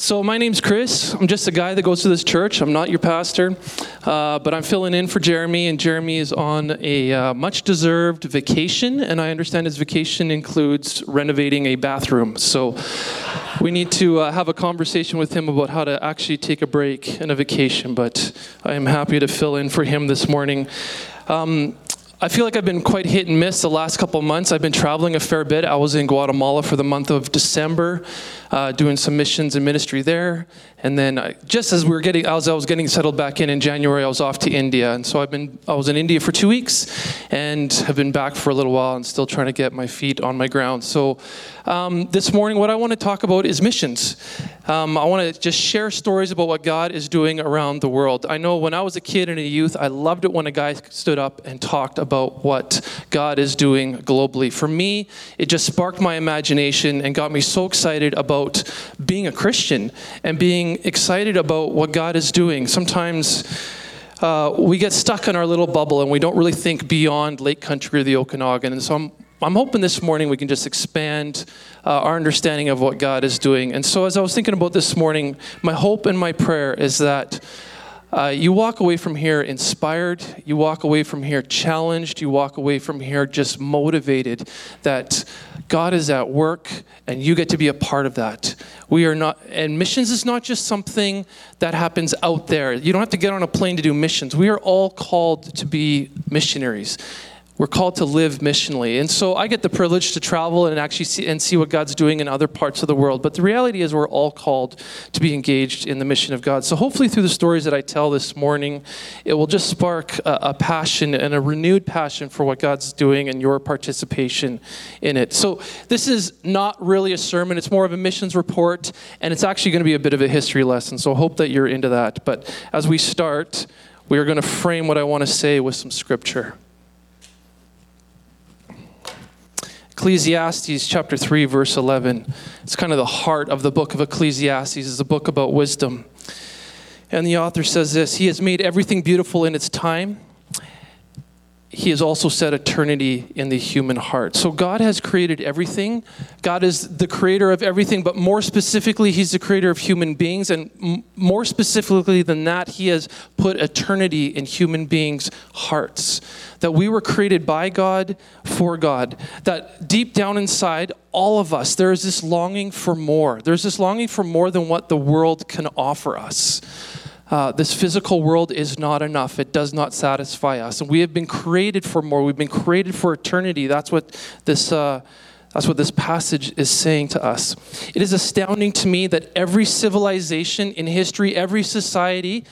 So, my name's Chris. I'm just a guy that goes to this church. I'm not your pastor, uh, but I'm filling in for Jeremy, and Jeremy is on a uh, much deserved vacation, and I understand his vacation includes renovating a bathroom. So, we need to uh, have a conversation with him about how to actually take a break and a vacation, but I am happy to fill in for him this morning. Um, I feel like I've been quite hit and miss the last couple months. I've been traveling a fair bit. I was in Guatemala for the month of December, uh, doing some missions and ministry there. And then I, just as we were getting, as I was getting settled back in in January, I was off to India. And so I've been, I was in India for two weeks, and have been back for a little while, and still trying to get my feet on my ground. So um, this morning, what I want to talk about is missions. Um, I want to just share stories about what God is doing around the world. I know when I was a kid and a youth, I loved it when a guy stood up and talked about what God is doing globally. For me, it just sparked my imagination and got me so excited about being a Christian and being excited about what God is doing. Sometimes uh, we get stuck in our little bubble and we don't really think beyond Lake Country or the Okanagan. And so I'm I'm hoping this morning we can just expand uh, our understanding of what God is doing. And so, as I was thinking about this morning, my hope and my prayer is that uh, you walk away from here inspired, you walk away from here challenged, you walk away from here just motivated that God is at work and you get to be a part of that. We are not, and missions is not just something that happens out there. You don't have to get on a plane to do missions. We are all called to be missionaries. We're called to live missionally. And so I get the privilege to travel and actually see, and see what God's doing in other parts of the world. But the reality is, we're all called to be engaged in the mission of God. So hopefully, through the stories that I tell this morning, it will just spark a, a passion and a renewed passion for what God's doing and your participation in it. So this is not really a sermon, it's more of a missions report, and it's actually going to be a bit of a history lesson. So I hope that you're into that. But as we start, we are going to frame what I want to say with some scripture. Ecclesiastes chapter 3 verse 11. It's kind of the heart of the book of Ecclesiastes. It's a book about wisdom. And the author says this, he has made everything beautiful in its time he has also set eternity in the human heart. So God has created everything. God is the creator of everything, but more specifically, He's the creator of human beings. And m- more specifically than that, He has put eternity in human beings' hearts. That we were created by God, for God. That deep down inside, all of us, there is this longing for more. There's this longing for more than what the world can offer us. Uh, this physical world is not enough. It does not satisfy us. And we have been created for more. We've been created for eternity. That's what this. Uh, that's what this passage is saying to us. It is astounding to me that every civilization in history, every society,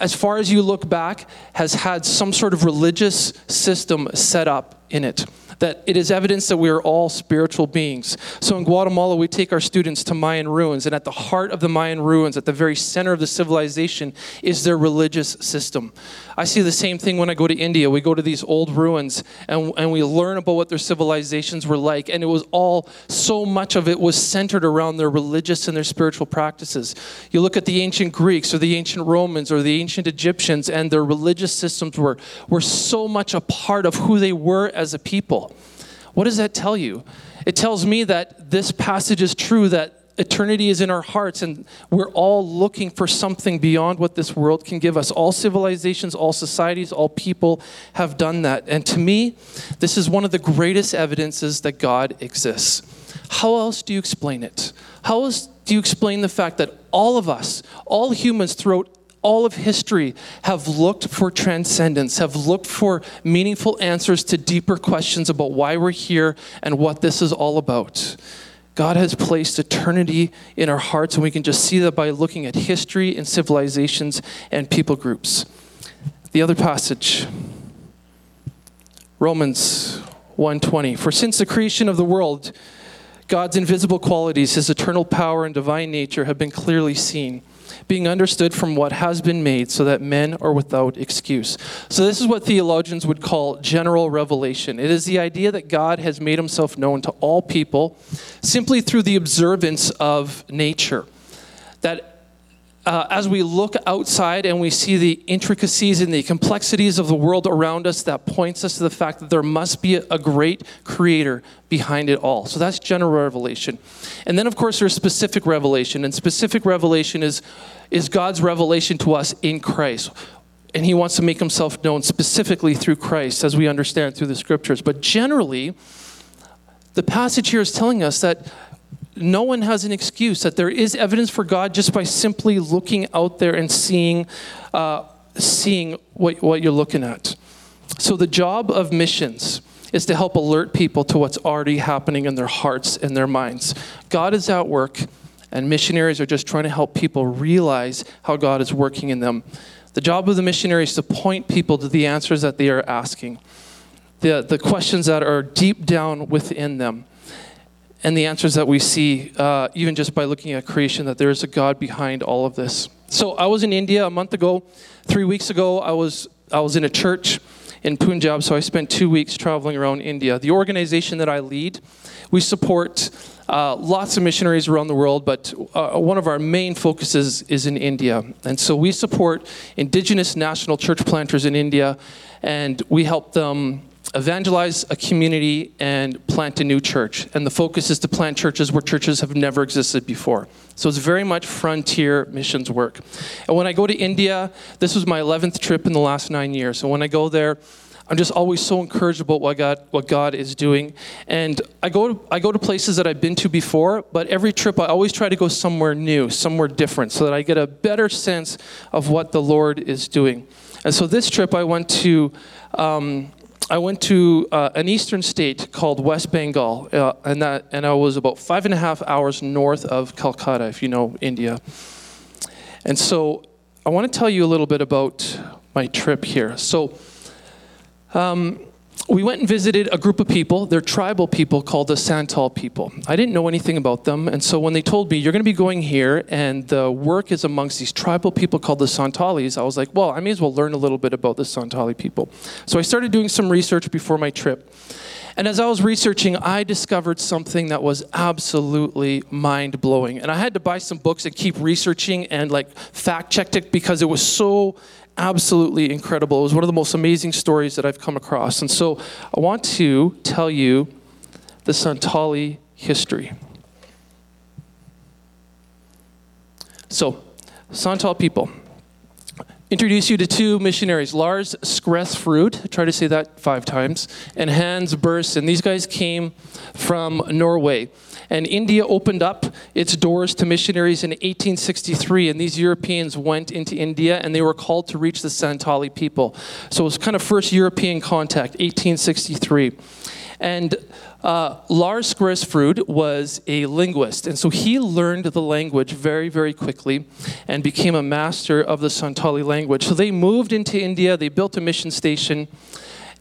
as far as you look back, has had some sort of religious system set up in it that it is evidence that we are all spiritual beings. So in Guatemala, we take our students to Mayan ruins, and at the heart of the Mayan ruins, at the very center of the civilization, is their religious system. I see the same thing when I go to India. We go to these old ruins and, and we learn about what their civilizations were like, and it was all, so much of it was centered around their religious and their spiritual practices. You look at the ancient Greeks or the ancient Romans or the ancient Egyptians, and their religious systems were, were so much a part of who they were as a people. What does that tell you? It tells me that this passage is true, that eternity is in our hearts, and we're all looking for something beyond what this world can give us. All civilizations, all societies, all people have done that. And to me, this is one of the greatest evidences that God exists. How else do you explain it? How else do you explain the fact that all of us, all humans throughout all of history have looked for transcendence, have looked for meaningful answers to deeper questions about why we're here and what this is all about. God has placed eternity in our hearts, and we can just see that by looking at history and civilizations and people groups. The other passage, Romans 1:20. For since the creation of the world, God's invisible qualities, his eternal power and divine nature have been clearly seen being understood from what has been made, so that men are without excuse. So, this is what theologians would call general revelation. It is the idea that God has made himself known to all people simply through the observance of nature. That uh, as we look outside and we see the intricacies and the complexities of the world around us, that points us to the fact that there must be a great creator behind it all. So that's general revelation. And then, of course, there's specific revelation. And specific revelation is, is God's revelation to us in Christ. And he wants to make himself known specifically through Christ, as we understand through the scriptures. But generally, the passage here is telling us that no one has an excuse, that there is evidence for God just by simply looking out there and seeing, uh, seeing what, what you're looking at. So, the job of missions is to help alert people to what's already happening in their hearts and their minds. God is at work, and missionaries are just trying to help people realize how God is working in them. The job of the missionary is to point people to the answers that they are asking, the, the questions that are deep down within them and the answers that we see, uh, even just by looking at creation, that there is a God behind all of this. So I was in India a month ago. Three weeks ago, I was I was in a church in Punjab. So I spent two weeks traveling around India. The organization that I lead, we support uh, lots of missionaries around the world, but uh, one of our main focuses is in India. And so we support indigenous national church planters in India, and we help them evangelize a community and plant a new church. And the focus is to plant churches where churches have never existed before. So it's very much frontier missions work. And when I go to India, this was my 11th trip in the last nine years. So when I go there, I'm just always so encouraged about what God, what God is doing. And I go, to, I go to places that I've been to before, but every trip I always try to go somewhere new, somewhere different, so that I get a better sense of what the Lord is doing. And so this trip I went to um, I went to uh, an eastern state called West Bengal, uh, and that and I was about five and a half hours north of Calcutta, if you know India. And so, I want to tell you a little bit about my trip here. So, um, we went and visited a group of people. They're tribal people called the Santal people. I didn't know anything about them, and so when they told me you're going to be going here and the work is amongst these tribal people called the Santalis, I was like, well, I may as well learn a little bit about the Santali people. So I started doing some research before my trip. And as I was researching, I discovered something that was absolutely mind blowing. And I had to buy some books and keep researching and like fact checked it because it was so absolutely incredible. It was one of the most amazing stories that I've come across. And so I want to tell you the Santali history. So, Santal people. Introduce you to two missionaries, Lars Skrefsrud, try to say that five times, and Hans Bergson. These guys came from Norway. And India opened up its doors to missionaries in 1863, and these Europeans went into India and they were called to reach the Santali people. So it was kind of first European contact, 1863. And uh, Lars Skrefsrud was a linguist, and so he learned the language very, very quickly and became a master of the Santali language. So they moved into India, they built a mission station,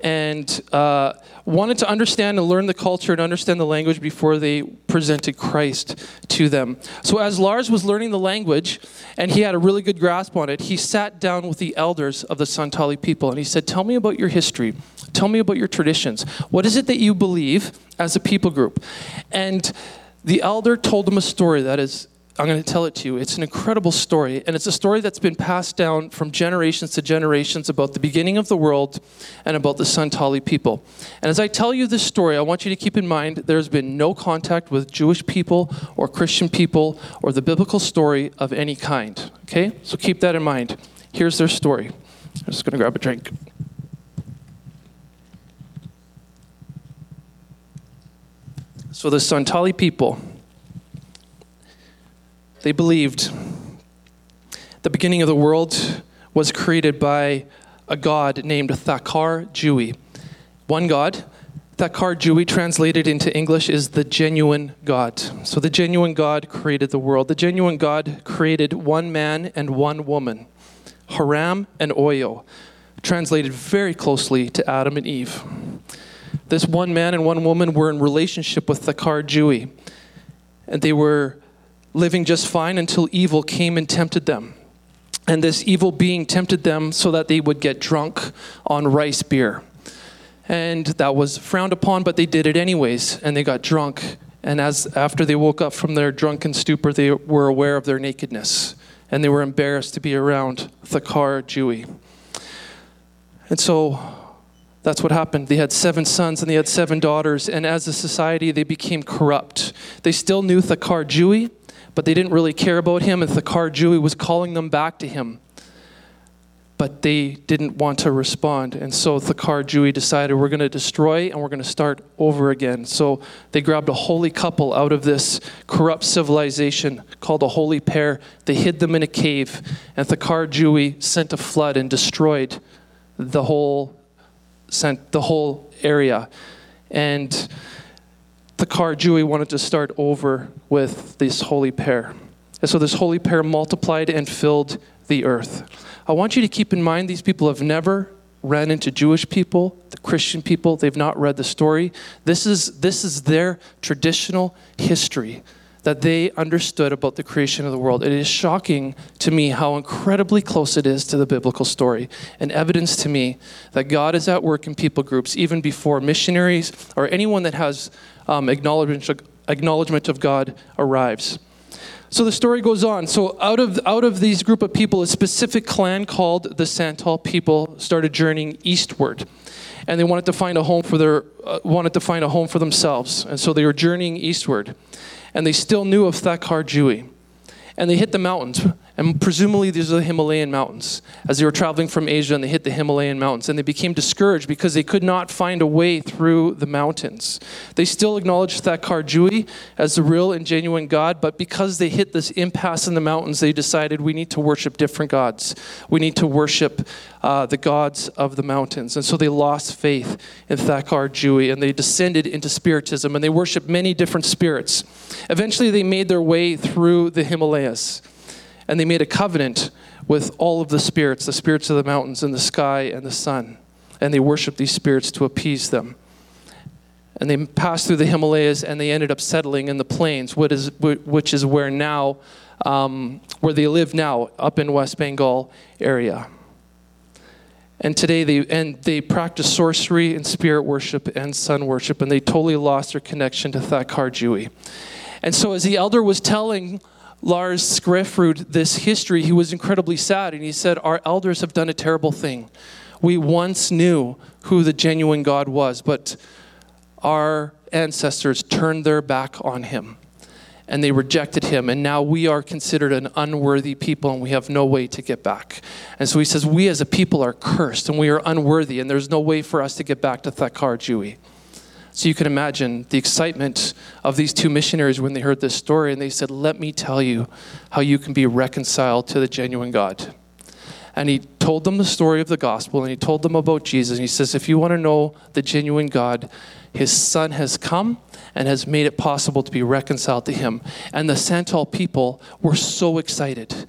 and uh, wanted to understand and learn the culture and understand the language before they presented Christ to them. So, as Lars was learning the language and he had a really good grasp on it, he sat down with the elders of the Santali people and he said, Tell me about your history. Tell me about your traditions. What is it that you believe as a people group? And the elder told him a story that is I'm going to tell it to you. It's an incredible story, and it's a story that's been passed down from generations to generations about the beginning of the world and about the Santali people. And as I tell you this story, I want you to keep in mind there's been no contact with Jewish people or Christian people or the biblical story of any kind. Okay? So keep that in mind. Here's their story. I'm just going to grab a drink. So the Santali people they believed the beginning of the world was created by a god named Thakur Jiu. One god, Thakur Jiu, translated into English, is the genuine God. So the genuine God created the world. The genuine God created one man and one woman, Haram and Oyo, translated very closely to Adam and Eve. This one man and one woman were in relationship with Thakur Jiu, and they were living just fine until evil came and tempted them. And this evil being tempted them so that they would get drunk on rice beer. And that was frowned upon, but they did it anyways, and they got drunk. And as after they woke up from their drunken stupor, they were aware of their nakedness. and they were embarrassed to be around Thakur Jiu. And so that's what happened. They had seven sons and they had seven daughters, and as a society, they became corrupt. They still knew Thakur Jiu, but they didn't really care about him, and Thakur Jiu was calling them back to him. But they didn't want to respond, and so Thakur Jiu decided we're going to destroy and we're going to start over again. So they grabbed a holy couple out of this corrupt civilization called a holy pair. They hid them in a cave, and Thakur Jiu sent a flood and destroyed the whole sent the whole area. And Thakur Jiu wanted to start over with this holy pair. And so this holy pair multiplied and filled the earth. I want you to keep in mind these people have never ran into Jewish people, the Christian people. They've not read the story. This is, this is their traditional history that they understood about the creation of the world. It is shocking to me how incredibly close it is to the biblical story, and evidence to me that God is at work in people groups even before missionaries or anyone that has um, acknowledgement, acknowledgement of God arrives. So the story goes on. So out of out of these group of people, a specific clan called the Santal people started journeying eastward, and they wanted to find a home for their uh, wanted to find a home for themselves, and so they were journeying eastward. And they still knew of Thakur Jiu, And they hit the mountains, and presumably these are the Himalayan mountains, as they were traveling from Asia and they hit the Himalayan mountains. And they became discouraged because they could not find a way through the mountains. They still acknowledged Thakur Jiu as the real and genuine God, but because they hit this impasse in the mountains, they decided we need to worship different gods. We need to worship uh, the gods of the mountains. And so they lost faith in Thakur Jiu and they descended into Spiritism and they worshiped many different spirits. Eventually, they made their way through the Himalayas and they made a covenant with all of the spirits, the spirits of the mountains and the sky and the sun. And they worshiped these spirits to appease them. And they passed through the Himalayas and they ended up settling in the plains, which is, where now, um, where they live now, up in West Bengal area. And today they and they practice sorcery and spirit worship and sun worship, and they totally lost their connection to Thakur Jiu. And so as the elder was telling Lars Skrefsrud this history, he was incredibly sad. And he said, Our elders have done a terrible thing. We once knew who the genuine God was, but our ancestors turned their back on him and they rejected him. And now we are considered an unworthy people and we have no way to get back. And so he says, We as a people are cursed and we are unworthy, and there's no way for us to get back to Thakur. So you can imagine the excitement of these two missionaries when they heard this story and they said, Let me tell you how you can be reconciled to the genuine God. And he told them the story of the gospel and he told them about Jesus. And he says, If you want to know the genuine God, his son has come and has made it possible to be reconciled to him. And the Santal people were so excited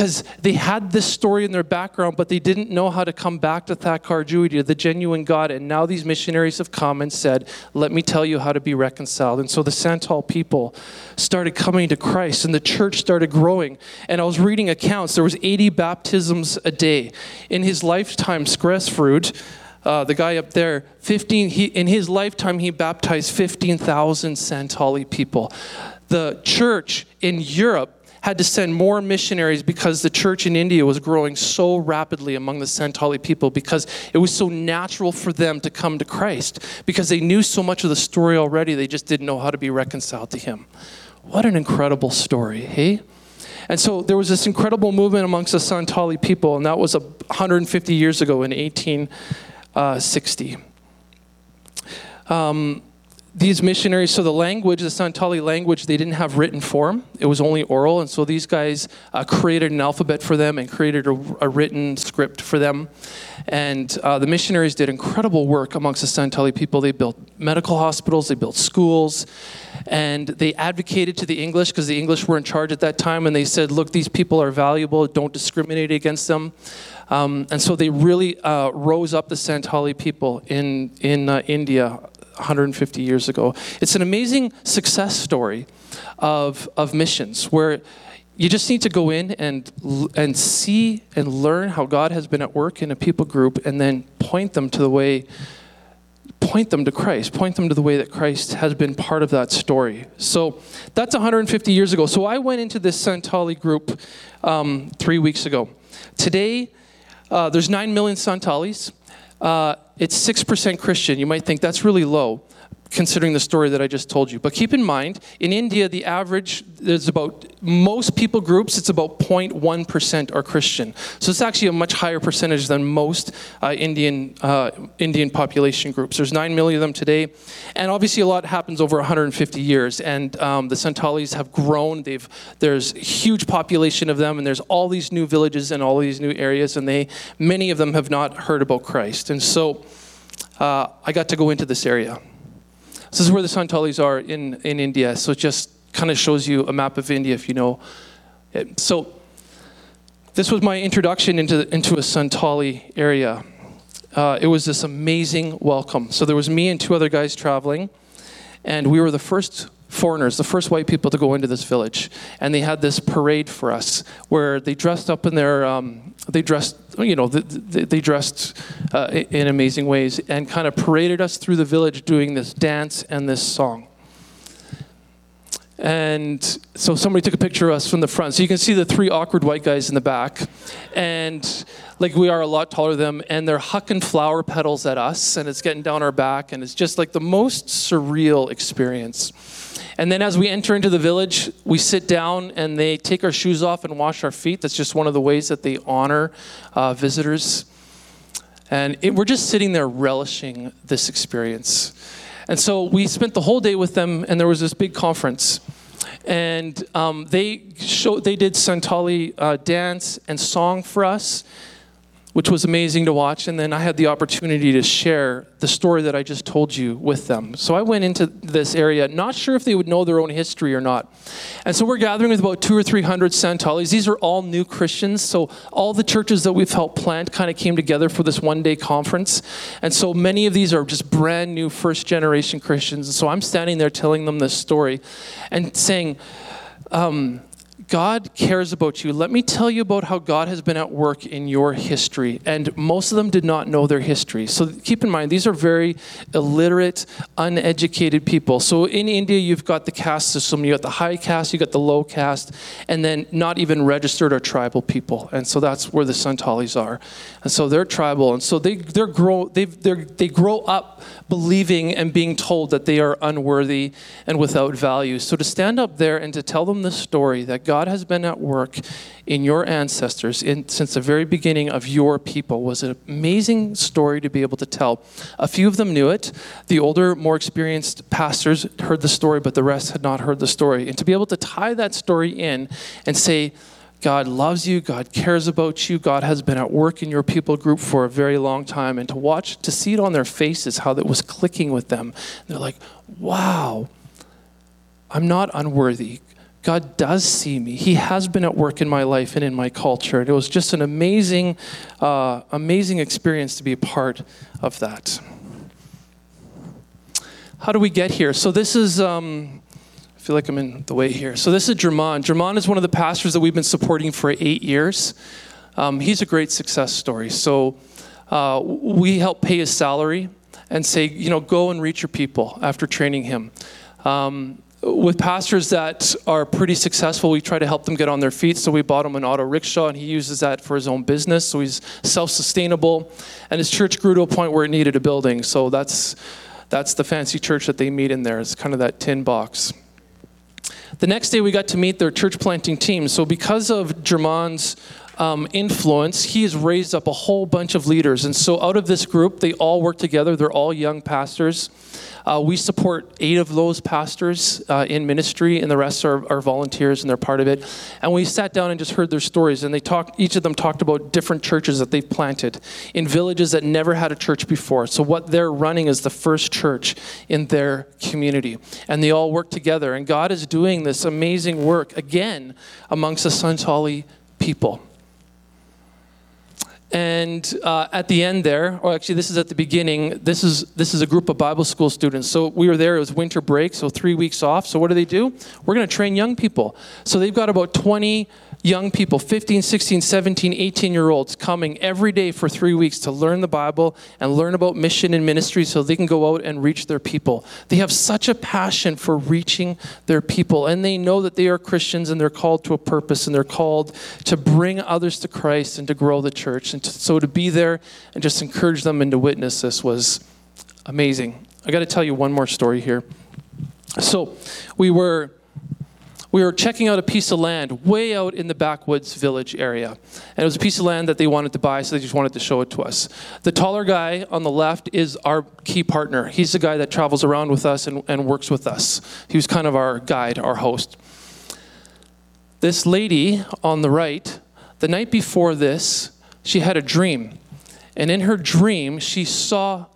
because they had this story in their background, but they didn't know how to come back to Thakur Jiu, the genuine God. And now these missionaries have come and said, Let me tell you how to be reconciled. And so the Santal people started coming to Christ, and the church started growing. And I was reading accounts, there was 80 baptisms a day. In his lifetime, Skrefsrud, uh, the guy up there, 15, he, in his lifetime, he baptized 15,000 Santali people. The church in Europe had to send more missionaries because the church in India was growing so rapidly among the Santali people because it was so natural for them to come to Christ because they knew so much of the story already, they just didn't know how to be reconciled to Him. What an incredible story, hey? And so there was this incredible movement amongst the Santali people, and that was 150 years ago in 1860. Um, these missionaries, so the language, the Santali language, they didn't have written form. It was only oral. And so these guys uh, created an alphabet for them and created a, a written script for them. And uh, the missionaries did incredible work amongst the Santali people. They built medical hospitals, they built schools, and they advocated to the English because the English were in charge at that time. And they said, look, these people are valuable, don't discriminate against them. Um, and so they really uh, rose up the Santali people in, in uh, India 150 years ago. It's an amazing success story of, of missions where you just need to go in and, and see and learn how God has been at work in a people group and then point them to the way point them to Christ, point them to the way that Christ has been part of that story. So that's 150 years ago. So I went into this Santali group um, three weeks ago. Today, uh, there's 9 million Santalis. Uh, it's 6% Christian. You might think that's really low considering the story that I just told you. But keep in mind, in India, the average, there's about, most people groups, it's about 0.1% are Christian. So it's actually a much higher percentage than most uh, Indian, uh, Indian population groups. There's 9 million of them today. And obviously a lot happens over 150 years. And um, the Santalis have grown. They've, there's huge population of them, and there's all these new villages and all these new areas, and they, many of them have not heard about Christ. And so uh, I got to go into this area. This is where the Santalis are in, in India. So it just kind of shows you a map of India if you know. So this was my introduction into, into a Santali area. Uh, it was this amazing welcome. So there was me and two other guys traveling, and we were the first foreigners, the first white people to go into this village. And they had this parade for us where they dressed up in their, um, they dressed, you know, they, they dressed uh, in amazing ways and kind of paraded us through the village doing this dance and this song. And so somebody took a picture of us from the front. So you can see the three awkward white guys in the back. And like we are a lot taller than them. And they're hucking flower petals at us. And it's getting down our back. And it's just like the most surreal experience. And then as we enter into the village, we sit down and they take our shoes off and wash our feet. That's just one of the ways that they honor uh, visitors. And it, we're just sitting there relishing this experience. And so we spent the whole day with them, and there was this big conference. And um, they showed, they did Santali uh, dance and song for us which was amazing to watch. And then I had the opportunity to share the story that I just told you with them. So I went into this area, not sure if they would know their own history or not. And so we're gathering with about two or three hundred Santalis. These are all new Christians. So all the churches that we've helped plant kind of came together for this one day conference. And so many of these are just brand new first generation Christians. And so I'm standing there telling them this story and saying, um, God cares about you. Let me tell you about how God has been at work in your history. And most of them did not know their history. So keep in mind, these are very illiterate, uneducated people. So in India, you've got the caste system. You got the high caste, you got the low caste, and then not even registered or tribal people. And so that's where the Santalis are. And so they're tribal. And so they, they're grow, they they grow up believing and being told that they are unworthy and without value. So to stand up there and to tell them the story that God God has been at work in your ancestors in, since the very beginning of your people was an amazing story to be able to tell. A few of them knew it. The older, more experienced pastors heard the story, but the rest had not heard the story. And to be able to tie that story in and say, God loves you, God cares about you, God has been at work in your people group for a very long time, and to watch, to see it on their faces, how that was clicking with them. They're like, wow, I'm not unworthy. God does see me. He has been at work in my life and in my culture. And it was just an amazing, uh, amazing experience to be a part of that. How do we get here? So this is. Um, I feel like I'm in the way here. So this is German. German is one of the pastors that we've been supporting for eight years. Um, he's a great success story. So uh, we help pay his salary and say, you know, go and reach your people after training him. Um, with pastors that are pretty successful, we try to help them get on their feet. So we bought him an auto rickshaw, and he uses that for his own business. So he's self-sustainable, and his church grew to a point where it needed a building. So that's that's the fancy church that they meet in there. It's kind of that tin box. The next day, we got to meet their church planting team. So because of German's um, influence, he has raised up a whole bunch of leaders. And so out of this group, they all work together. They're all young pastors. Uh, we support eight of those pastors uh, in ministry, and the rest are, are, volunteers, and they're part of it. And we sat down and just heard their stories, and they talked. Each of them talked about different churches that they've planted in villages that never had a church before. So what they're running is the first church in their community, and they all work together. And God is doing this amazing work again amongst the Santali people. And uh, at the end there, or actually this is at the beginning, this is, this is a group of Bible school students. So we were there, it was winter break, so three weeks off. So what do they do? We're going to train young people. So they've got about 20 young people 15 16 17 18 year olds coming every day for three weeks to learn the bible and learn about mission and ministry so they can go out and reach their people. They have such a passion for reaching their people and they know that they are christians and they're called to a purpose and they're called to bring others to christ and to grow the church. And to, so to be there and just encourage them and to witness this was amazing. I got to tell you one more story here. So we were we were checking out a piece of land way out in the backwoods village area. And it was a piece of land that they wanted to buy, so they just wanted to show it to us. The taller guy on the left is our key partner. He's the guy that travels around with us and, and works with us. He was kind of our guide, our host. This lady on the right, the night before this, she had a dream. And in her dream, she saw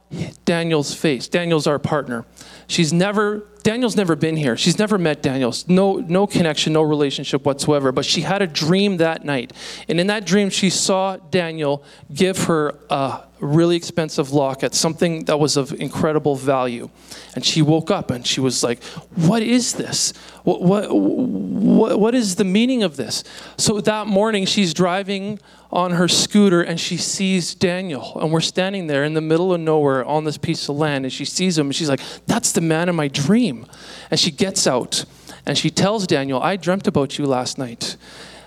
Daniel's face. Daniel's our partner. She's never Daniel's never been here. She's never met Daniel. No, no connection, no relationship whatsoever. But she had a dream that night. And in that dream, she saw Daniel give her a really expensive locket, something that was of incredible value. And she woke up and she was like, What is this? What, what, what, what is the meaning of this? So that morning, she's driving on her scooter and she sees Daniel. And we're standing there in the middle of nowhere on this piece of land. And she sees him and she's like, That's the man in my dream. And she gets out and she tells Daniel, I dreamt about you last night.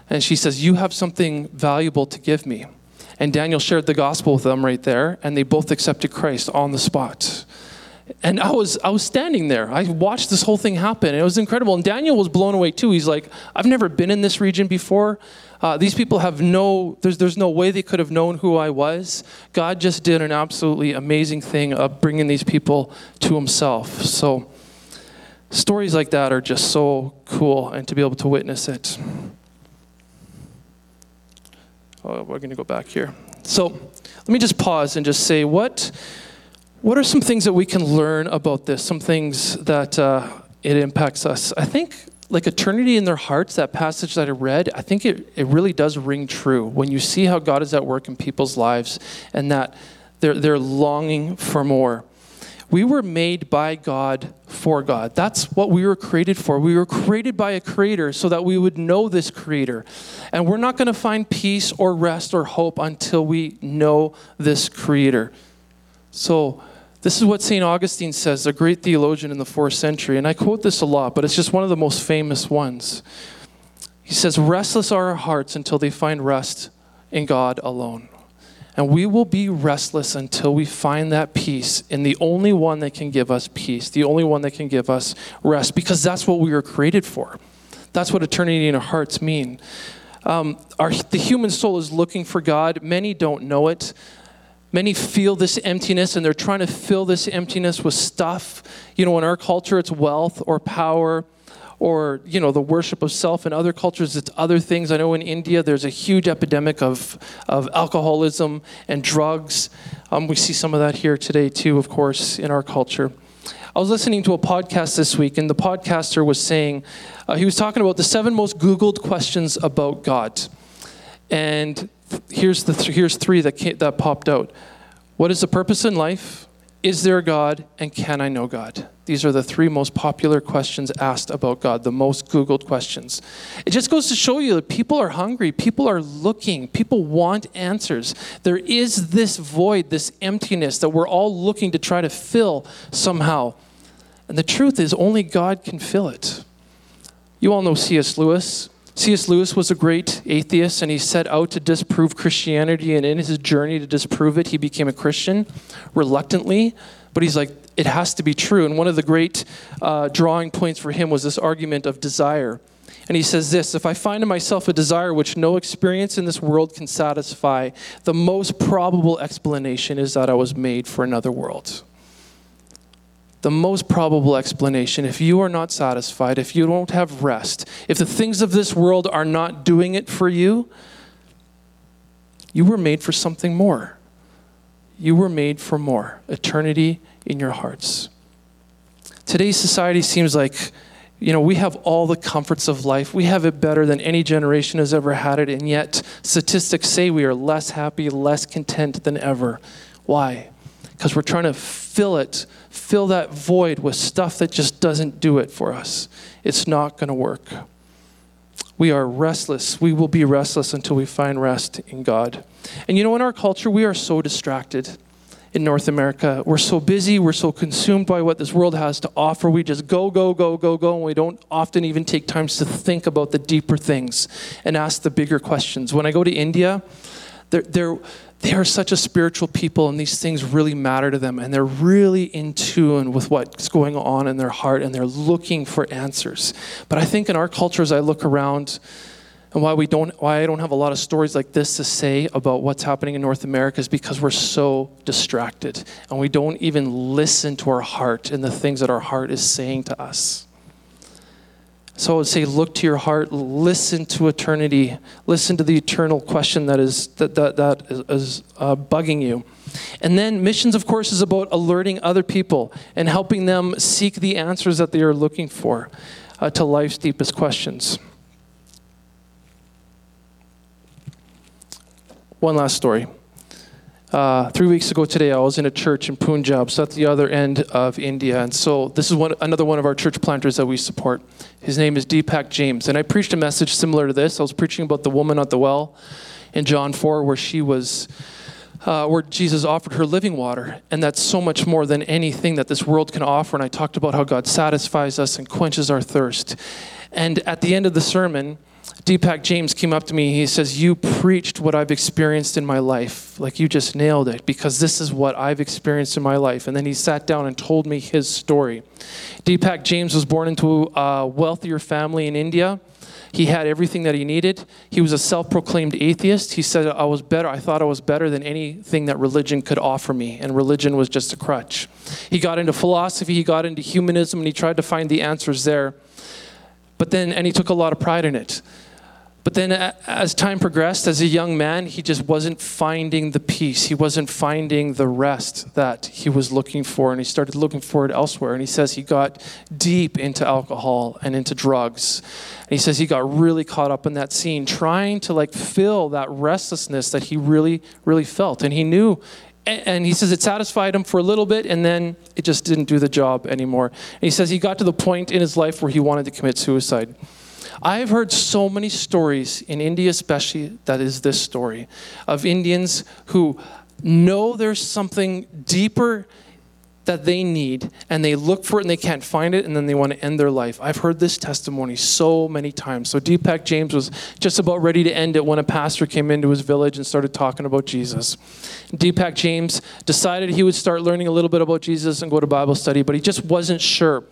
And she says, You have something valuable to give me. And Daniel shared the gospel with them right there, and they both accepted Christ on the spot. And I was I was standing there. I watched this whole thing happen. And it was incredible. And Daniel was blown away too. He's like, I've never been in this region before. Uh, these people have no, there's, there's no way they could have known who I was. God just did an absolutely amazing thing of bringing these people to himself. So, stories like that are just so cool, and to be able to witness it. Oh, we're going to go back here. So, let me just pause and just say, what, what are some things that we can learn about this? Some things that uh, it impacts us. I think like eternity in their hearts, that passage that I read, I think it, it really does ring true when you see how God is at work in people's lives and that they're, they're longing for more. We were made by God for God. That's what we were created for. We were created by a creator so that we would know this creator. And we're not going to find peace or rest or hope until we know this creator. So, this is what St. Augustine says, a great theologian in the fourth century. And I quote this a lot, but it's just one of the most famous ones. He says, Restless are our hearts until they find rest in God alone. And we will be restless until we find that peace in the only one that can give us peace, the only one that can give us rest, because that's what we were created for. That's what eternity in our hearts mean. Um, our, the human soul is looking for God. Many don't know it. Many feel this emptiness and they're trying to fill this emptiness with stuff. You know, in our culture, it's wealth or power or, you know, the worship of self. In other cultures, it's other things. I know in India, there's a huge epidemic of, of alcoholism and drugs. Um, we see some of that here today, too, of course, in our culture. I was listening to a podcast this week, and the podcaster was saying, uh, he was talking about the seven most Googled questions about God. And here's, the th- here's three that, came, that popped out What is the purpose in life? Is there a God? And can I know God? These are the three most popular questions asked about God, the most Googled questions. It just goes to show you that people are hungry, people are looking, people want answers. There is this void, this emptiness that we're all looking to try to fill somehow. And the truth is, only God can fill it. You all know C.S. Lewis. C.S. Lewis was a great atheist and he set out to disprove Christianity. And in his journey to disprove it, he became a Christian reluctantly. But he's like, it has to be true. And one of the great uh, drawing points for him was this argument of desire. And he says this If I find in myself a desire which no experience in this world can satisfy, the most probable explanation is that I was made for another world the most probable explanation if you are not satisfied, if you don't have rest, if the things of this world are not doing it for you, you were made for something more. You were made for more eternity in your hearts. Today's society seems like, you know, we have all the comforts of life. We have it better than any generation has ever had it, and yet statistics say we are less happy, less content than ever. Why? Because we're trying to fill it fill that void with stuff that just doesn't do it for us. It's not going to work. We are restless. We will be restless until we find rest in God. And you know, in our culture, we are so distracted in North America. We're so busy, we're so consumed by what this world has to offer. We just go, go, go, go, go, and we don't often even take times to think about the deeper things and ask the bigger questions. When I go to India, they're, they're they are such a spiritual people and these things really matter to them and they're really in tune with what's going on in their heart and they're looking for answers. But i think in our culture as i look around and why we don't why i don't have a lot of stories like this to say about what's happening in north america is because we're so distracted and we don't even listen to our heart and the things that our heart is saying to us so I would say, look to your heart, listen to eternity, listen to the eternal question that is that that, that is, uh, bugging you. And then missions, of course, is about alerting other people and helping them seek the answers that they are looking for uh, to life's deepest questions. One last story. Uh, three weeks ago today, I was in a church in Punjab, so that's the other end of India. And so this is one, another one of our church planters that we support. His name is Deepak James. And I preached a message similar to this. I was preaching about the woman at the well in John 4, where she was, uh, where Jesus offered her living water. And that's so much more than anything that this world can offer. And I talked about how God satisfies us and quenches our thirst. And at the end of the sermon, Deepak James came up to me. He says, You preached what I've experienced in my life. Like you just nailed it because this is what I've experienced in my life. And then he sat down and told me his story. Deepak James was born into a wealthier family in India. He had everything that he needed. He was a self proclaimed atheist. He said, I was better. I thought I was better than anything that religion could offer me, and religion was just a crutch. He got into philosophy, he got into humanism, and he tried to find the answers there. But then, and he took a lot of pride in it. But then, as time progressed, as a young man, he just wasn't finding the peace. He wasn't finding the rest that he was looking for, and he started looking for it elsewhere. And he says he got deep into alcohol and into drugs. And he says he got really caught up in that scene, trying to like fill that restlessness that he really, really felt. And he knew and he says it satisfied him for a little bit and then it just didn't do the job anymore. And he says he got to the point in his life where he wanted to commit suicide. I've heard so many stories in India, especially, that is this story of Indians who know there's something deeper that they need and they look for it and they can't find it and then they want to end their life. I've heard this testimony so many times. So Deepak James was just about ready to end it when a pastor came into his village and started talking about Jesus. Deepak James decided he would start learning a little bit about Jesus and go to Bible study, but he just wasn't sure.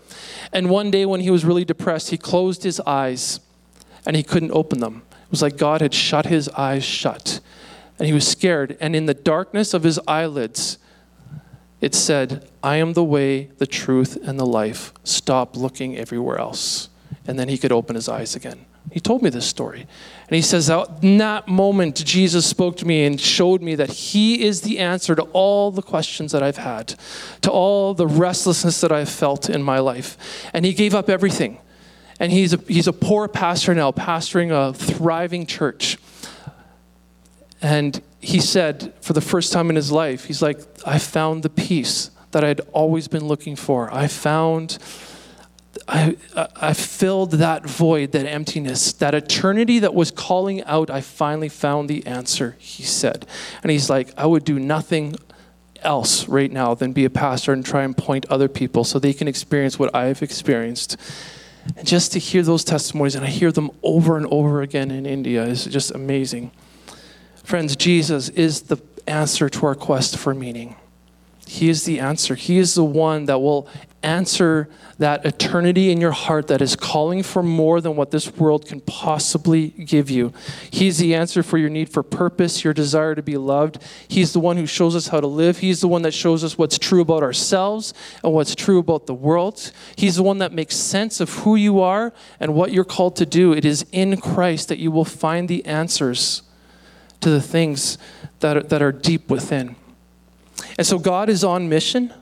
And one day when he was really depressed, he closed his eyes and he couldn't open them. It was like God had shut his eyes shut. And he was scared. And in the darkness of his eyelids, it said, I am the way, the truth, and the life. Stop looking everywhere else. And then he could open his eyes again. He told me this story. And he says, In that moment, Jesus spoke to me and showed me that He is the answer to all the questions that I've had, to all the restlessness that I've felt in my life. And He gave up everything. And he's a, he's a poor pastor now, pastoring a thriving church. And he said, for the first time in his life, he's like, I found the peace that I'd always been looking for. I found I, I filled that void, that emptiness, that eternity that was calling out. I finally found the answer, he said. And he's like, I would do nothing else right now than be a pastor and try and point other people so they can experience what I've experienced. And just to hear those testimonies, and I hear them over and over again in India, is just amazing. Friends, Jesus is the answer to our quest for meaning. He is the answer. He is the one that will answer that eternity in your heart that is calling for more than what this world can possibly give you. He's the answer for your need for purpose, your desire to be loved. He's the one who shows us how to live. He's the one that shows us what's true about ourselves and what's true about the world. He's the one that makes sense of who you are and what you're called to do. It is in Christ that you will find the answers to the things that are, that are deep within. And so God is on mission.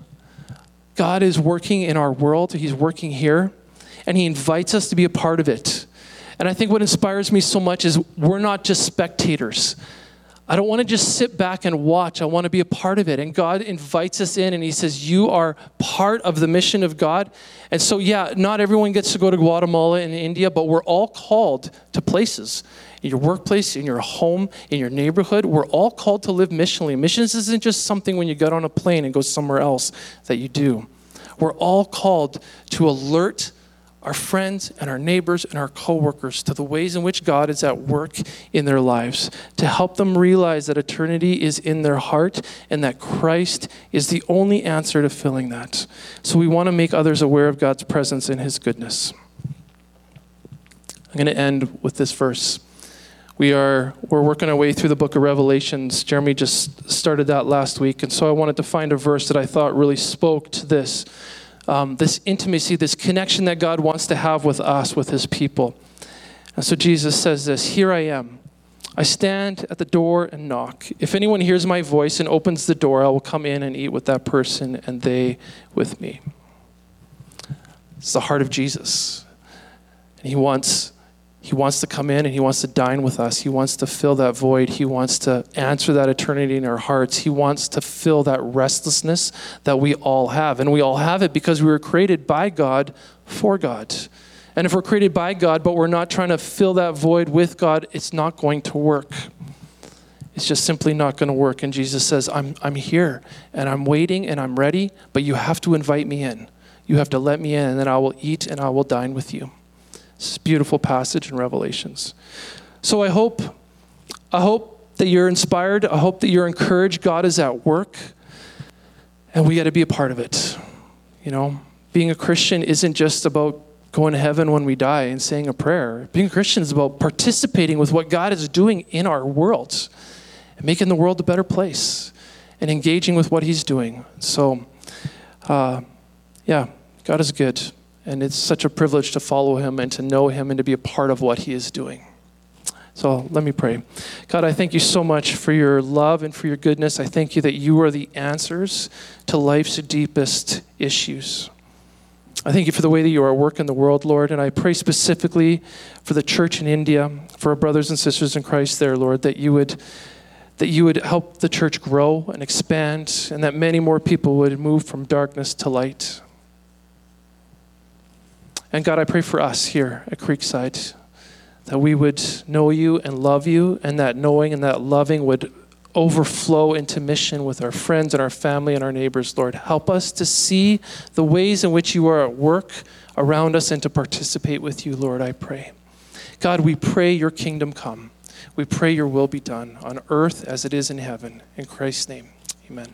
God is working in our world, He's working here, and He invites us to be a part of it. And I think what inspires me so much is we're not just spectators. I don't want to just sit back and watch. I want to be a part of it. And God invites us in and He says, You are part of the mission of God. And so, yeah, not everyone gets to go to Guatemala and India, but we're all called to places. In your workplace, in your home, in your neighborhood, we're all called to live missionally. Missions isn't just something when you get on a plane and go somewhere else that you do. We're all called to alert our friends and our neighbors and our coworkers to the ways in which God is at work in their lives, to help them realize that eternity is in their heart and that Christ is the only answer to filling that. So we want to make others aware of God's presence and his goodness. I'm going to end with this verse. We are we're working our way through the book of Revelations. Jeremy just started that last week, and so I wanted to find a verse that I thought really spoke to this um, this intimacy, this connection that God wants to have with us, with his people. And so Jesus says this Here I am. I stand at the door and knock. If anyone hears my voice and opens the door, I will come in and eat with that person and they with me. It's the heart of Jesus. And he wants he wants to come in and He wants to dine with us. He wants to fill that void. He wants to answer that eternity in our hearts. He wants to fill that restlessness that we all have. And we all have it because we were created by God for God. And if we're created by God, but we're not trying to fill that void with God, it's not going to work. It's just simply not going to work. And Jesus says, I'm, I'm here and I'm waiting and I'm ready, but you have to invite me in. You have to let me in, and then I will eat and I will dine with you. Beautiful passage in Revelations. So I hope, I hope that you're inspired. I hope that you're encouraged. God is at work, and we got to be a part of it. You know, being a Christian isn't just about going to heaven when we die and saying a prayer. Being a Christian is about participating with what God is doing in our world and making the world a better place and engaging with what He's doing. So, uh, yeah, God is good. And it's such a privilege to follow him and to know him and to be a part of what he is doing. So let me pray. God, I thank you so much for your love and for your goodness. I thank you that you are the answers to life's deepest issues. I thank you for the way that you are working the world, Lord. And I pray specifically for the church in India, for our brothers and sisters in Christ there, Lord, that you would that you would help the church grow and expand, and that many more people would move from darkness to light. And God, I pray for us here at Creekside that we would know you and love you, and that knowing and that loving would overflow into mission with our friends and our family and our neighbors, Lord. Help us to see the ways in which you are at work around us and to participate with you, Lord, I pray. God, we pray your kingdom come. We pray your will be done on earth as it is in heaven. In Christ's name, amen.